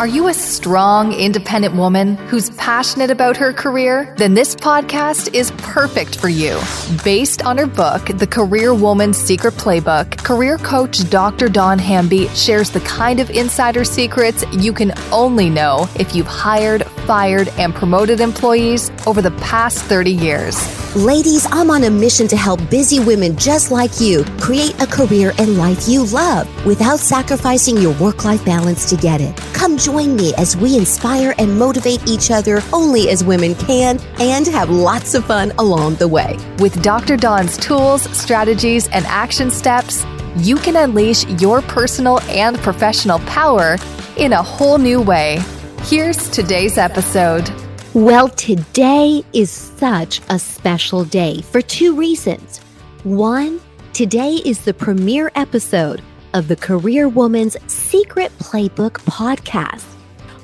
Are you a strong, independent woman who's passionate about her career? Then this podcast is perfect for you. Based on her book, The Career Woman's Secret Playbook, career coach Dr. Dawn Hamby shares the kind of insider secrets you can only know if you've hired, fired, and promoted employees over the past 30 years. Ladies, I'm on a mission to help busy women just like you create a career and life you love without sacrificing your work life balance to get it. Come join me as we inspire and motivate each other only as women can and have lots of fun along the way. With Dr. Dawn's tools, strategies, and action steps, you can unleash your personal and professional power in a whole new way. Here's today's episode. Well, today is such a special day for two reasons. One, today is the premiere episode of the Career Woman's Secret Playbook podcast.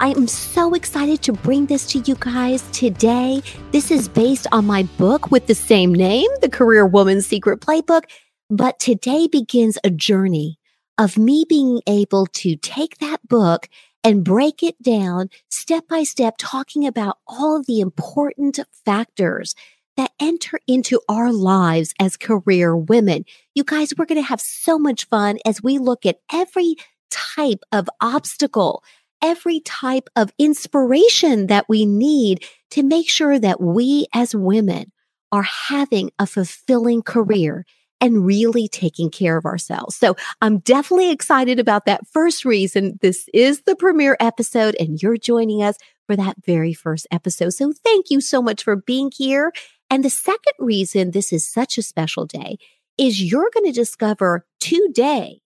I am so excited to bring this to you guys today. This is based on my book with the same name, The Career Woman's Secret Playbook. But today begins a journey of me being able to take that book and break it down step by step, talking about all of the important factors that enter into our lives as career women. You guys, we're going to have so much fun as we look at every type of obstacle, every type of inspiration that we need to make sure that we as women are having a fulfilling career and really taking care of ourselves. So I'm definitely excited about that first reason. This is the premiere episode and you're joining us for that very first episode. So thank you so much for being here. And the second reason this is such a special day is you're going to discover today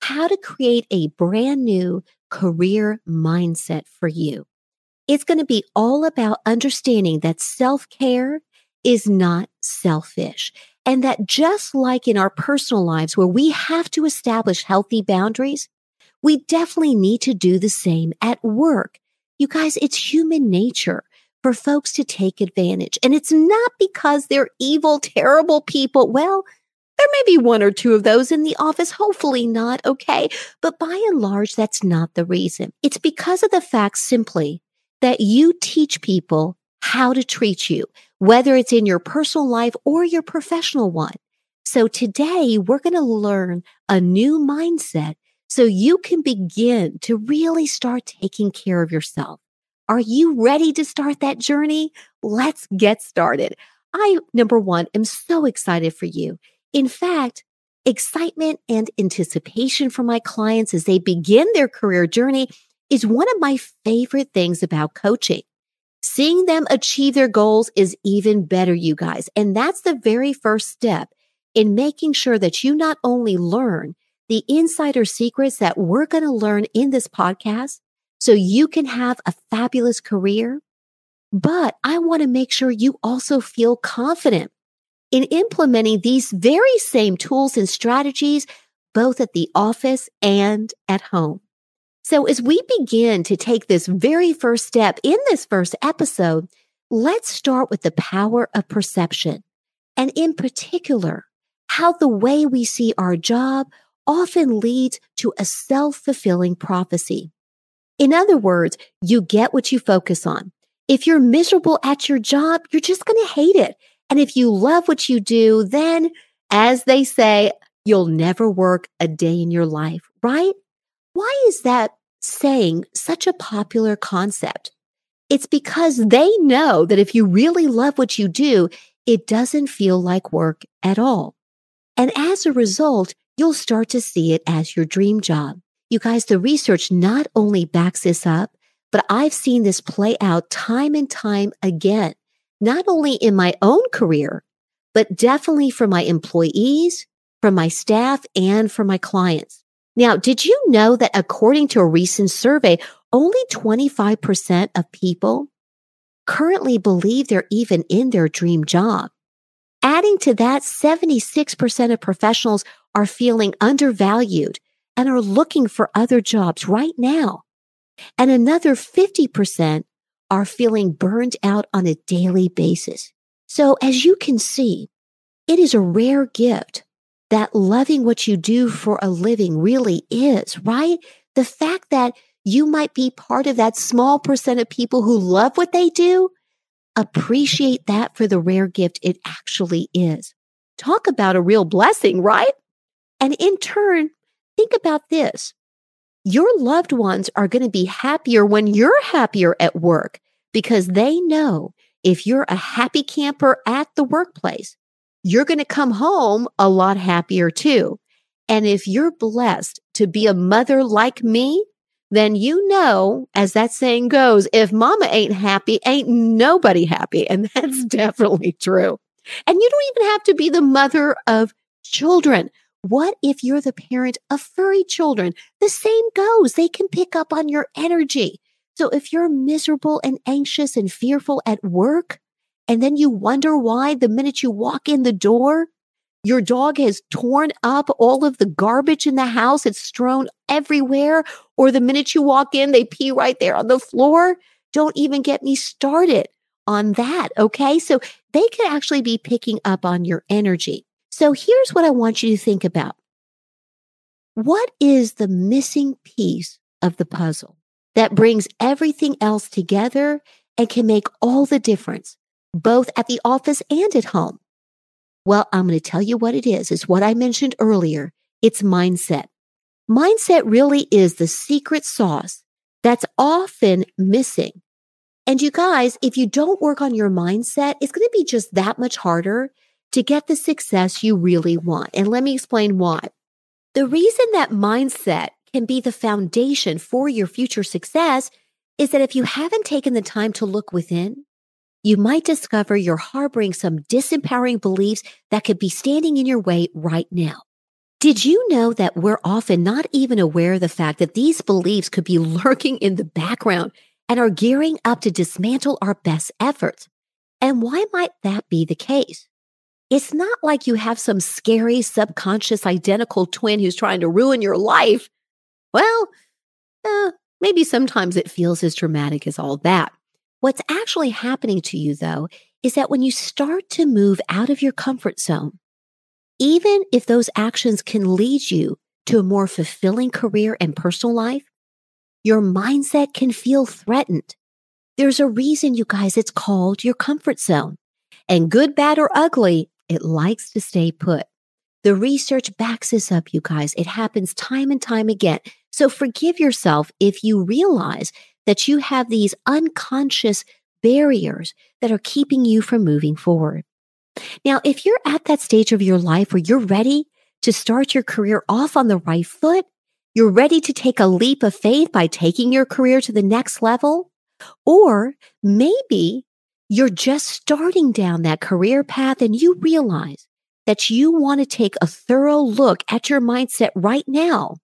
how to create a brand new career mindset for you. It's going to be all about understanding that self care is not selfish. And that just like in our personal lives where we have to establish healthy boundaries, we definitely need to do the same at work. You guys, it's human nature for folks to take advantage. And it's not because they're evil, terrible people. Well, there may be one or two of those in the office, hopefully not, okay? But by and large, that's not the reason. It's because of the fact simply that you teach people how to treat you, whether it's in your personal life or your professional one. So today we're going to learn a new mindset so you can begin to really start taking care of yourself. Are you ready to start that journey? Let's get started. I, number one, am so excited for you. In fact, excitement and anticipation for my clients as they begin their career journey is one of my favorite things about coaching. Seeing them achieve their goals is even better, you guys. And that's the very first step in making sure that you not only learn the insider secrets that we're going to learn in this podcast so you can have a fabulous career, but I want to make sure you also feel confident in implementing these very same tools and strategies, both at the office and at home. So as we begin to take this very first step in this first episode, let's start with the power of perception. And in particular, how the way we see our job often leads to a self-fulfilling prophecy. In other words, you get what you focus on. If you're miserable at your job, you're just going to hate it. And if you love what you do, then as they say, you'll never work a day in your life, right? Why is that saying such a popular concept? It's because they know that if you really love what you do, it doesn't feel like work at all. And as a result, you'll start to see it as your dream job. You guys, the research not only backs this up, but I've seen this play out time and time again, not only in my own career, but definitely for my employees, for my staff, and for my clients. Now, did you know that according to a recent survey, only 25% of people currently believe they're even in their dream job? Adding to that, 76% of professionals are feeling undervalued and are looking for other jobs right now. And another 50% are feeling burned out on a daily basis. So as you can see, it is a rare gift that loving what you do for a living really is, right? The fact that you might be part of that small percent of people who love what they do, appreciate that for the rare gift it actually is. Talk about a real blessing, right? And in turn, think about this. Your loved ones are going to be happier when you're happier at work because they know if you're a happy camper at the workplace, you're going to come home a lot happier too. And if you're blessed to be a mother like me, then you know, as that saying goes, if mama ain't happy, ain't nobody happy. And that's mm-hmm. definitely true. And you don't even have to be the mother of children. What if you're the parent of furry children? The same goes. They can pick up on your energy. So if you're miserable and anxious and fearful at work, and then you wonder why the minute you walk in the door, your dog has torn up all of the garbage in the house. It's strewn everywhere. Or the minute you walk in, they pee right there on the floor. Don't even get me started on that. Okay. So they could actually be picking up on your energy. So here's what I want you to think about. What is the missing piece of the puzzle? that brings everything else together and can make all the difference, both at the office and at home? Well, I'm going to tell you what it is. It's what I mentioned earlier. It's mindset. Mindset really is the secret sauce that's often missing. And you guys, if you don't work on your mindset, it's going to be just that much harder to get the success you really want. And let me explain why. The reason that mindset can be the foundation for your future success is that if you haven't taken the time to look within, you might discover you're harboring some disempowering beliefs that could be standing in your way right now. Did you know that we're often not even aware of the fact that these beliefs could be lurking in the background and are gearing up to dismantle our best efforts? And why might that be the case? It's not like you have some scary subconscious identical twin who's trying to ruin your life. Well, uh, maybe sometimes it feels as dramatic as all that. What's actually happening to you, though, is that when you start to move out of your comfort zone, even if those actions can lead you to a more fulfilling career and personal life, your mindset can feel threatened. There's a reason, you guys, it's called your comfort zone. And good, bad, or ugly, it likes to stay put. The research backs this up, you guys. It happens time and time again. So forgive yourself if you realize that you have these unconscious barriers that are keeping you from moving forward. Now, if you're at that stage of your life where you're ready to start your career off on the right foot, you're ready to take a leap of faith by taking your career to the next level, or maybe you're just starting down that career path and you realize that you want to take a thorough look at your mindset right now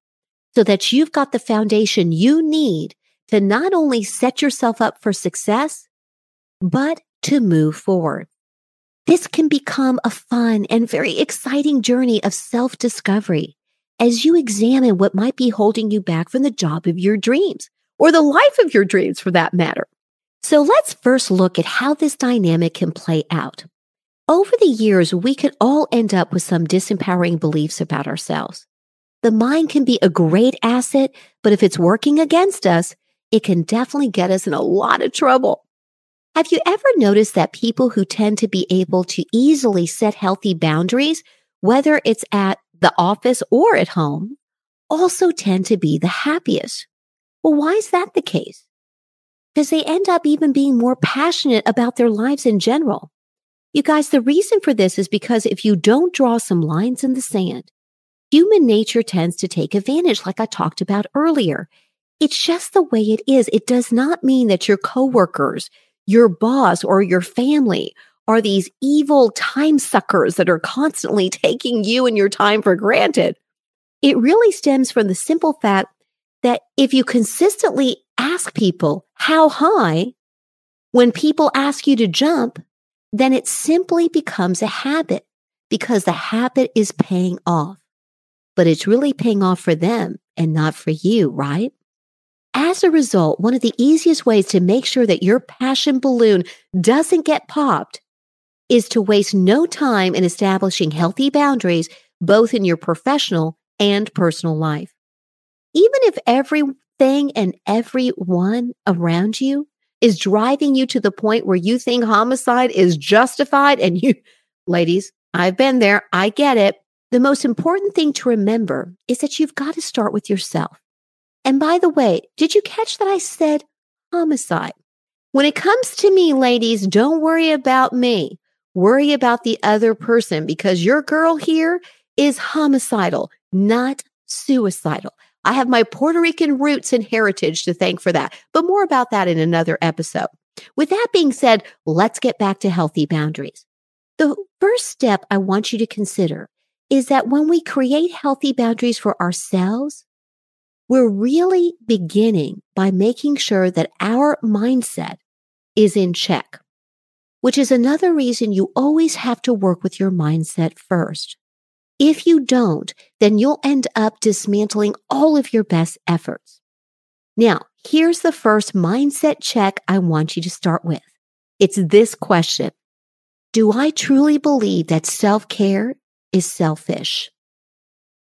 so that you've got the foundation you need to not only set yourself up for success, but to move forward. This can become a fun and very exciting journey of self discovery as you examine what might be holding you back from the job of your dreams or the life of your dreams for that matter. So let's first look at how this dynamic can play out. Over the years, we could all end up with some disempowering beliefs about ourselves. The mind can be a great asset, but if it's working against us, it can definitely get us in a lot of trouble. Have you ever noticed that people who tend to be able to easily set healthy boundaries, whether it's at the office or at home, also tend to be the happiest? Well, why is that the case? Because they end up even being more passionate about their lives in general. You guys, the reason for this is because if you don't draw some lines in the sand, human nature tends to take advantage, like I talked about earlier. It's just the way it is. It does not mean that your coworkers, your boss, or your family are these evil time suckers that are constantly taking you and your time for granted. It really stems from the simple fact that if you consistently ask people how high, when people ask you to jump, then it simply becomes a habit because the habit is paying off. But it's really paying off for them and not for you, right? As a result, one of the easiest ways to make sure that your passion balloon doesn't get popped is to waste no time in establishing healthy boundaries, both in your professional and personal life. Even if everything and everyone around you is driving you to the point where you think homicide is justified and you, ladies, I've been there. I get it. The most important thing to remember is that you've got to start with yourself. And by the way, did you catch that I said homicide? When it comes to me, ladies, don't worry about me. Worry about the other person because your girl here is homicidal, not suicidal. I have my Puerto Rican roots and heritage to thank for that, but more about that in another episode. With that being said, let's get back to healthy boundaries. The first step I want you to consider is that when we create healthy boundaries for ourselves, we're really beginning by making sure that our mindset is in check, which is another reason you always have to work with your mindset first. If you don't, then you'll end up dismantling all of your best efforts. Now, here's the first mindset check I want you to start with. It's this question. Do I truly believe that self care is selfish?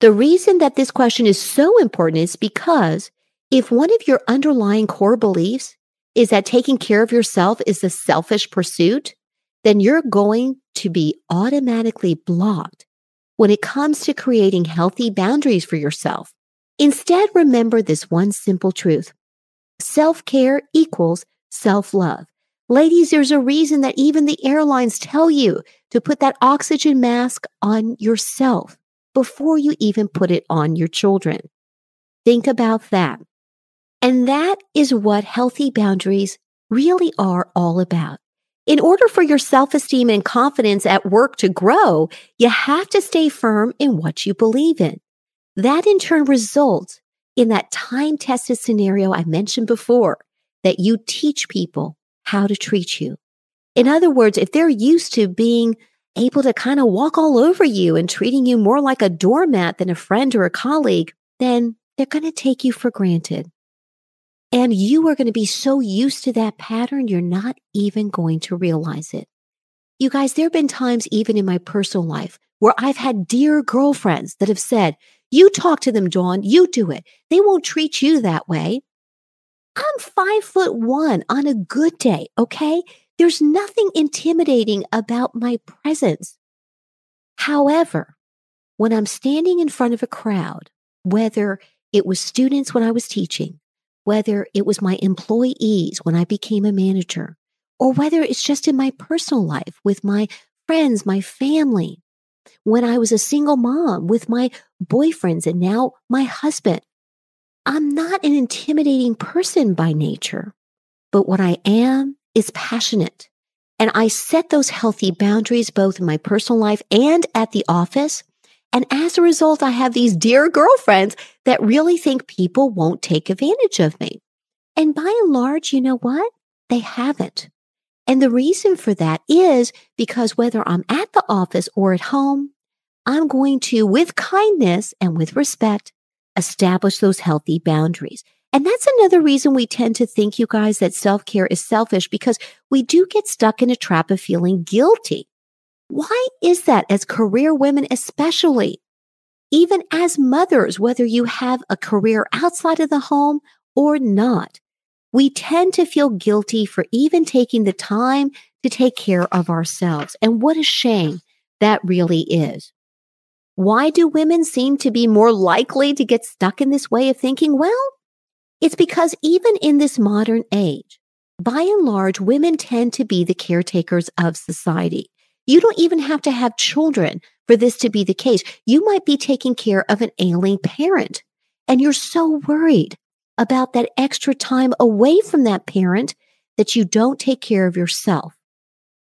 The reason that this question is so important is because if one of your underlying core beliefs is that taking care of yourself is a selfish pursuit, then you're going to be automatically blocked when it comes to creating healthy boundaries for yourself. Instead, remember this one simple truth. Self care equals self love. Ladies, there's a reason that even the airlines tell you to put that oxygen mask on yourself before you even put it on your children. Think about that. And that is what healthy boundaries really are all about. In order for your self esteem and confidence at work to grow, you have to stay firm in what you believe in. That in turn results in that time tested scenario I mentioned before that you teach people how to treat you. In other words, if they're used to being able to kind of walk all over you and treating you more like a doormat than a friend or a colleague, then they're going to take you for granted. And you are going to be so used to that pattern, you're not even going to realize it. You guys, there have been times even in my personal life where I've had dear girlfriends that have said, you talk to them, Dawn, you do it. They won't treat you that way. I'm five foot one on a good day. Okay. There's nothing intimidating about my presence. However, when I'm standing in front of a crowd, whether it was students when I was teaching, whether it was my employees when I became a manager, or whether it's just in my personal life with my friends, my family, when I was a single mom with my boyfriends and now my husband. I'm not an intimidating person by nature, but what I am is passionate. And I set those healthy boundaries both in my personal life and at the office and as a result, I have these dear girlfriends that really think people won't take advantage of me. And by and large, you know what? They haven't. And the reason for that is because whether I'm at the office or at home, I'm going to, with kindness and with respect, establish those healthy boundaries. And that's another reason we tend to think, you guys, that self care is selfish because we do get stuck in a trap of feeling guilty. Why is that as career women, especially? Even as mothers, whether you have a career outside of the home or not, we tend to feel guilty for even taking the time to take care of ourselves. And what a shame that really is. Why do women seem to be more likely to get stuck in this way of thinking? Well, it's because even in this modern age, by and large, women tend to be the caretakers of society. You don't even have to have children for this to be the case. You might be taking care of an ailing parent and you're so worried about that extra time away from that parent that you don't take care of yourself.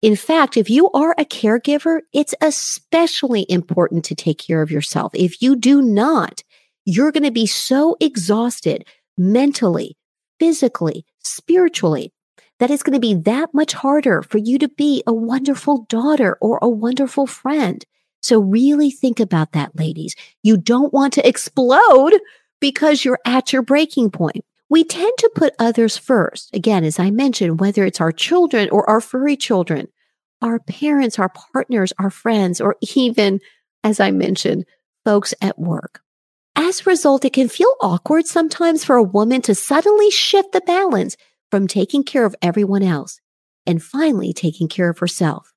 In fact, if you are a caregiver, it's especially important to take care of yourself. If you do not, you're going to be so exhausted mentally, physically, spiritually that it's going to be that much harder for you to be a wonderful daughter or a wonderful friend. So really think about that, ladies. You don't want to explode because you're at your breaking point. We tend to put others first. Again, as I mentioned, whether it's our children or our furry children, our parents, our partners, our friends, or even, as I mentioned, folks at work. As a result, it can feel awkward sometimes for a woman to suddenly shift the balance from taking care of everyone else and finally taking care of herself.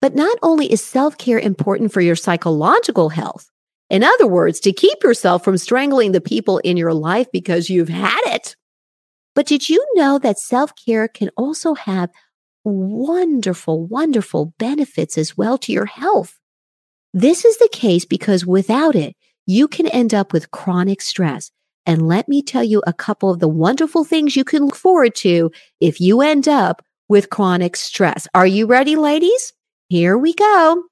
But not only is self care important for your psychological health, in other words, to keep yourself from strangling the people in your life because you've had it. But did you know that self care can also have wonderful, wonderful benefits as well to your health? This is the case because without it, you can end up with chronic stress. And let me tell you a couple of the wonderful things you can look forward to if you end up with chronic stress. Are you ready, ladies? Here we go.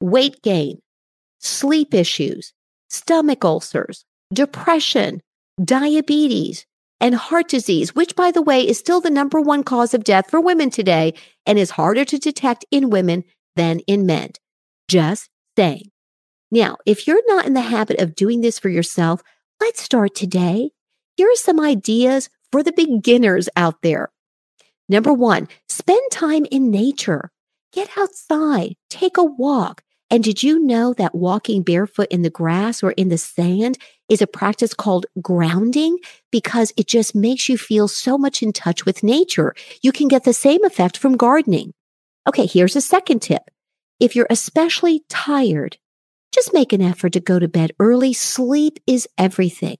Weight gain, sleep issues, stomach ulcers, depression, diabetes, and heart disease, which, by the way, is still the number one cause of death for women today and is harder to detect in women than in men. Just saying. Now, if you're not in the habit of doing this for yourself, let's start today. Here are some ideas for the beginners out there. Number one, spend time in nature. Get outside, take a walk, and did you know that walking barefoot in the grass or in the sand is a practice called grounding because it just makes you feel so much in touch with nature? You can get the same effect from gardening. Okay, here's a second tip. If you're especially tired, just make an effort to go to bed early. Sleep is everything.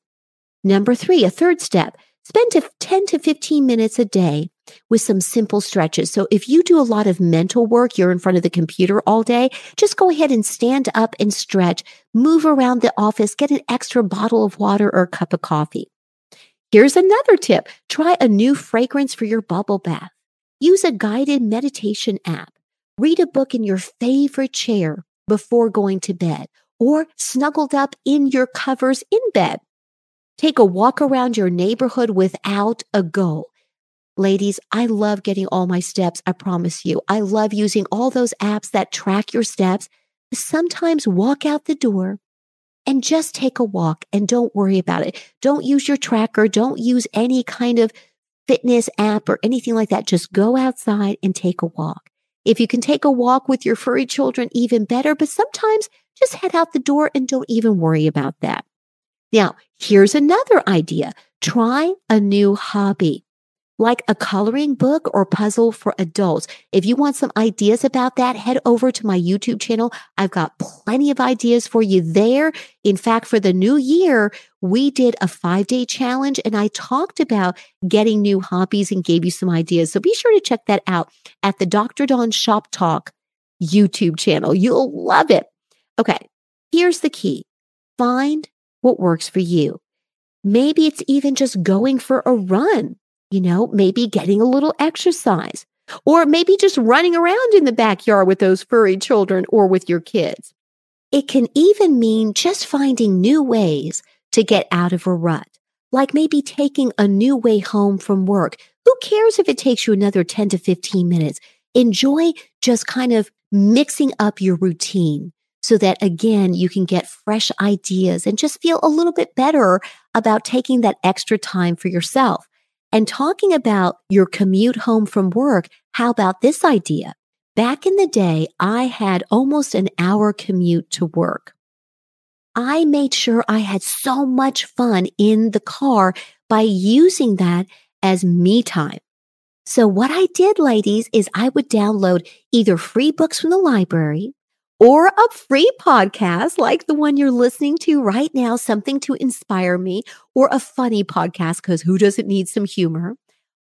Number three, a third step, spend 10 to 15 minutes a day with some simple stretches. So if you do a lot of mental work, you're in front of the computer all day, just go ahead and stand up and stretch, move around the office, get an extra bottle of water or a cup of coffee. Here's another tip. Try a new fragrance for your bubble bath. Use a guided meditation app. Read a book in your favorite chair before going to bed or snuggled up in your covers in bed. Take a walk around your neighborhood without a goal. Ladies, I love getting all my steps. I promise you. I love using all those apps that track your steps. Sometimes walk out the door and just take a walk and don't worry about it. Don't use your tracker. Don't use any kind of fitness app or anything like that. Just go outside and take a walk. If you can take a walk with your furry children, even better. But sometimes just head out the door and don't even worry about that. Now, here's another idea. Try a new hobby like a coloring book or puzzle for adults. If you want some ideas about that, head over to my YouTube channel. I've got plenty of ideas for you there. In fact, for the new year, we did a five day challenge and I talked about getting new hobbies and gave you some ideas. So be sure to check that out at the Dr. Dawn Shop Talk YouTube channel. You'll love it. Okay. Here's the key. Find what works for you. Maybe it's even just going for a run you know, maybe getting a little exercise, or maybe just running around in the backyard with those furry children or with your kids. It can even mean just finding new ways to get out of a rut, like maybe taking a new way home from work. Who cares if it takes you another 10 to 15 minutes? Enjoy just kind of mixing up your routine so that again, you can get fresh ideas and just feel a little bit better about taking that extra time for yourself. And talking about your commute home from work, how about this idea? Back in the day, I had almost an hour commute to work. I made sure I had so much fun in the car by using that as me time. So what I did, ladies, is I would download either free books from the library or a free podcast like the one you're listening to right now, something to inspire me, or a funny podcast, because who doesn't need some humor?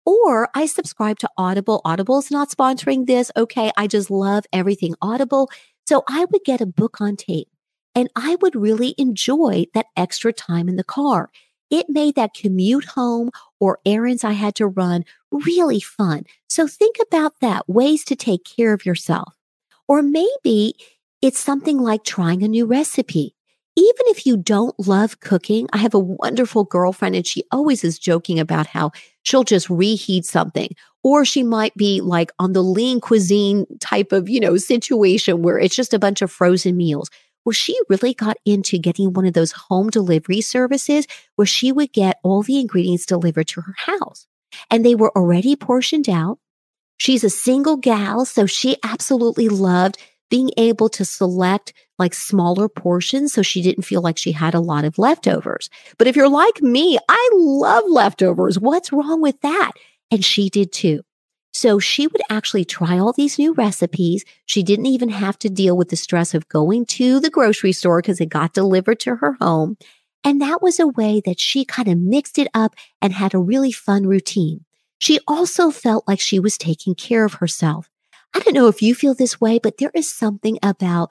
Or I subscribe to Audible. Audible's not sponsoring this. Okay. I just love everything Audible. So I would get a book on tape and I would really enjoy that extra time in the car. It made that commute home or errands I had to run really fun. So think about that ways to take care of yourself. Or maybe it's something like trying a new recipe. Even if you don't love cooking, I have a wonderful girlfriend and she always is joking about how she'll just reheat something or she might be like on the lean cuisine type of, you know, situation where it's just a bunch of frozen meals. Well, she really got into getting one of those home delivery services where she would get all the ingredients delivered to her house and they were already portioned out. She's a single gal, so she absolutely loved being able to select like smaller portions so she didn't feel like she had a lot of leftovers. But if you're like me, I love leftovers. What's wrong with that? And she did too. So she would actually try all these new recipes. She didn't even have to deal with the stress of going to the grocery store because it got delivered to her home. And that was a way that she kind of mixed it up and had a really fun routine. She also felt like she was taking care of herself. I don't know if you feel this way, but there is something about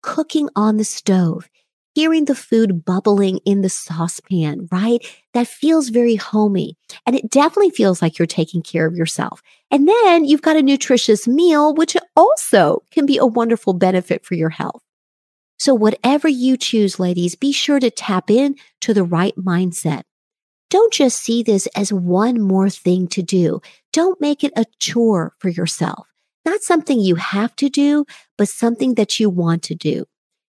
cooking on the stove, hearing the food bubbling in the saucepan, right? That feels very homey. And it definitely feels like you're taking care of yourself. And then you've got a nutritious meal, which also can be a wonderful benefit for your health. So whatever you choose, ladies, be sure to tap in to the right mindset. Don't just see this as one more thing to do. Don't make it a chore for yourself. Not something you have to do, but something that you want to do.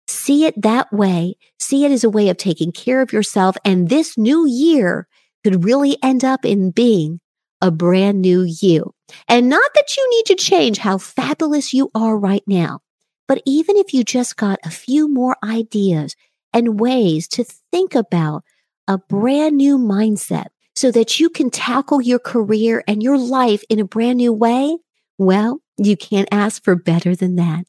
See it that way. See it as a way of taking care of yourself. And this new year could really end up in being a brand new you. And not that you need to change how fabulous you are right now, but even if you just got a few more ideas and ways to think about a brand new mindset so that you can tackle your career and your life in a brand new way, well, you can't ask for better than that.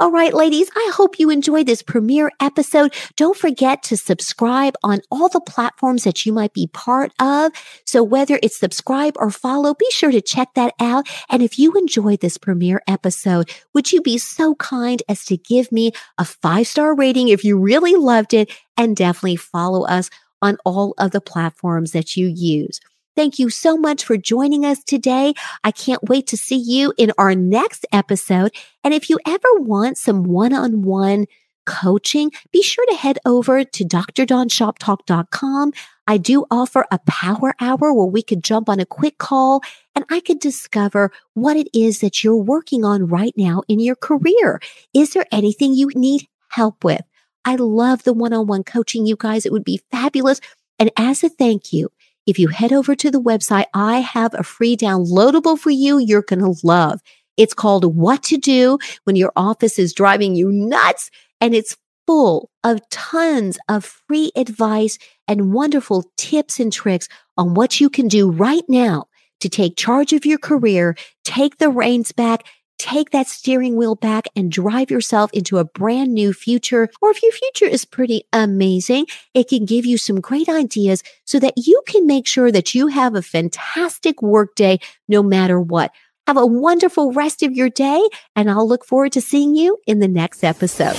All right, ladies, I hope you enjoyed this premiere episode. Don't forget to subscribe on all the platforms that you might be part of. So whether it's subscribe or follow, be sure to check that out. And if you enjoyed this premiere episode, would you be so kind as to give me a five star rating if you really loved it and definitely follow us on all of the platforms that you use. Thank you so much for joining us today. I can't wait to see you in our next episode. And if you ever want some one on one coaching, be sure to head over to drdawnshoptalk.com. I do offer a power hour where we could jump on a quick call and I could discover what it is that you're working on right now in your career. Is there anything you need help with? I love the one on one coaching, you guys. It would be fabulous. And as a thank you, if you head over to the website, I have a free downloadable for you you're going to love. It's called What to Do When Your Office is Driving You Nuts. And it's full of tons of free advice and wonderful tips and tricks on what you can do right now to take charge of your career, take the reins back, take that steering wheel back and drive yourself into a brand new future. Or if your future is pretty amazing, it can give you some great ideas so that you can make sure that you have a fantastic workday no matter what. Have a wonderful rest of your day, and I'll look forward to seeing you in the next episode.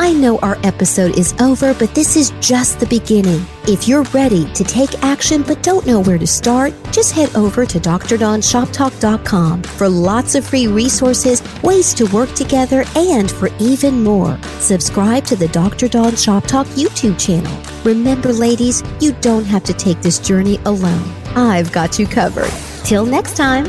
I know our episode is over, but this is just the beginning. If you're ready to take action but don't know where to start, just head over to drdawnshoptalk.com for lots of free resources, ways to work together, and for even more. Subscribe to the Dr. Dawn Shop Talk YouTube channel. Remember, ladies, you don't have to take this journey alone. I've got you covered. Till next time.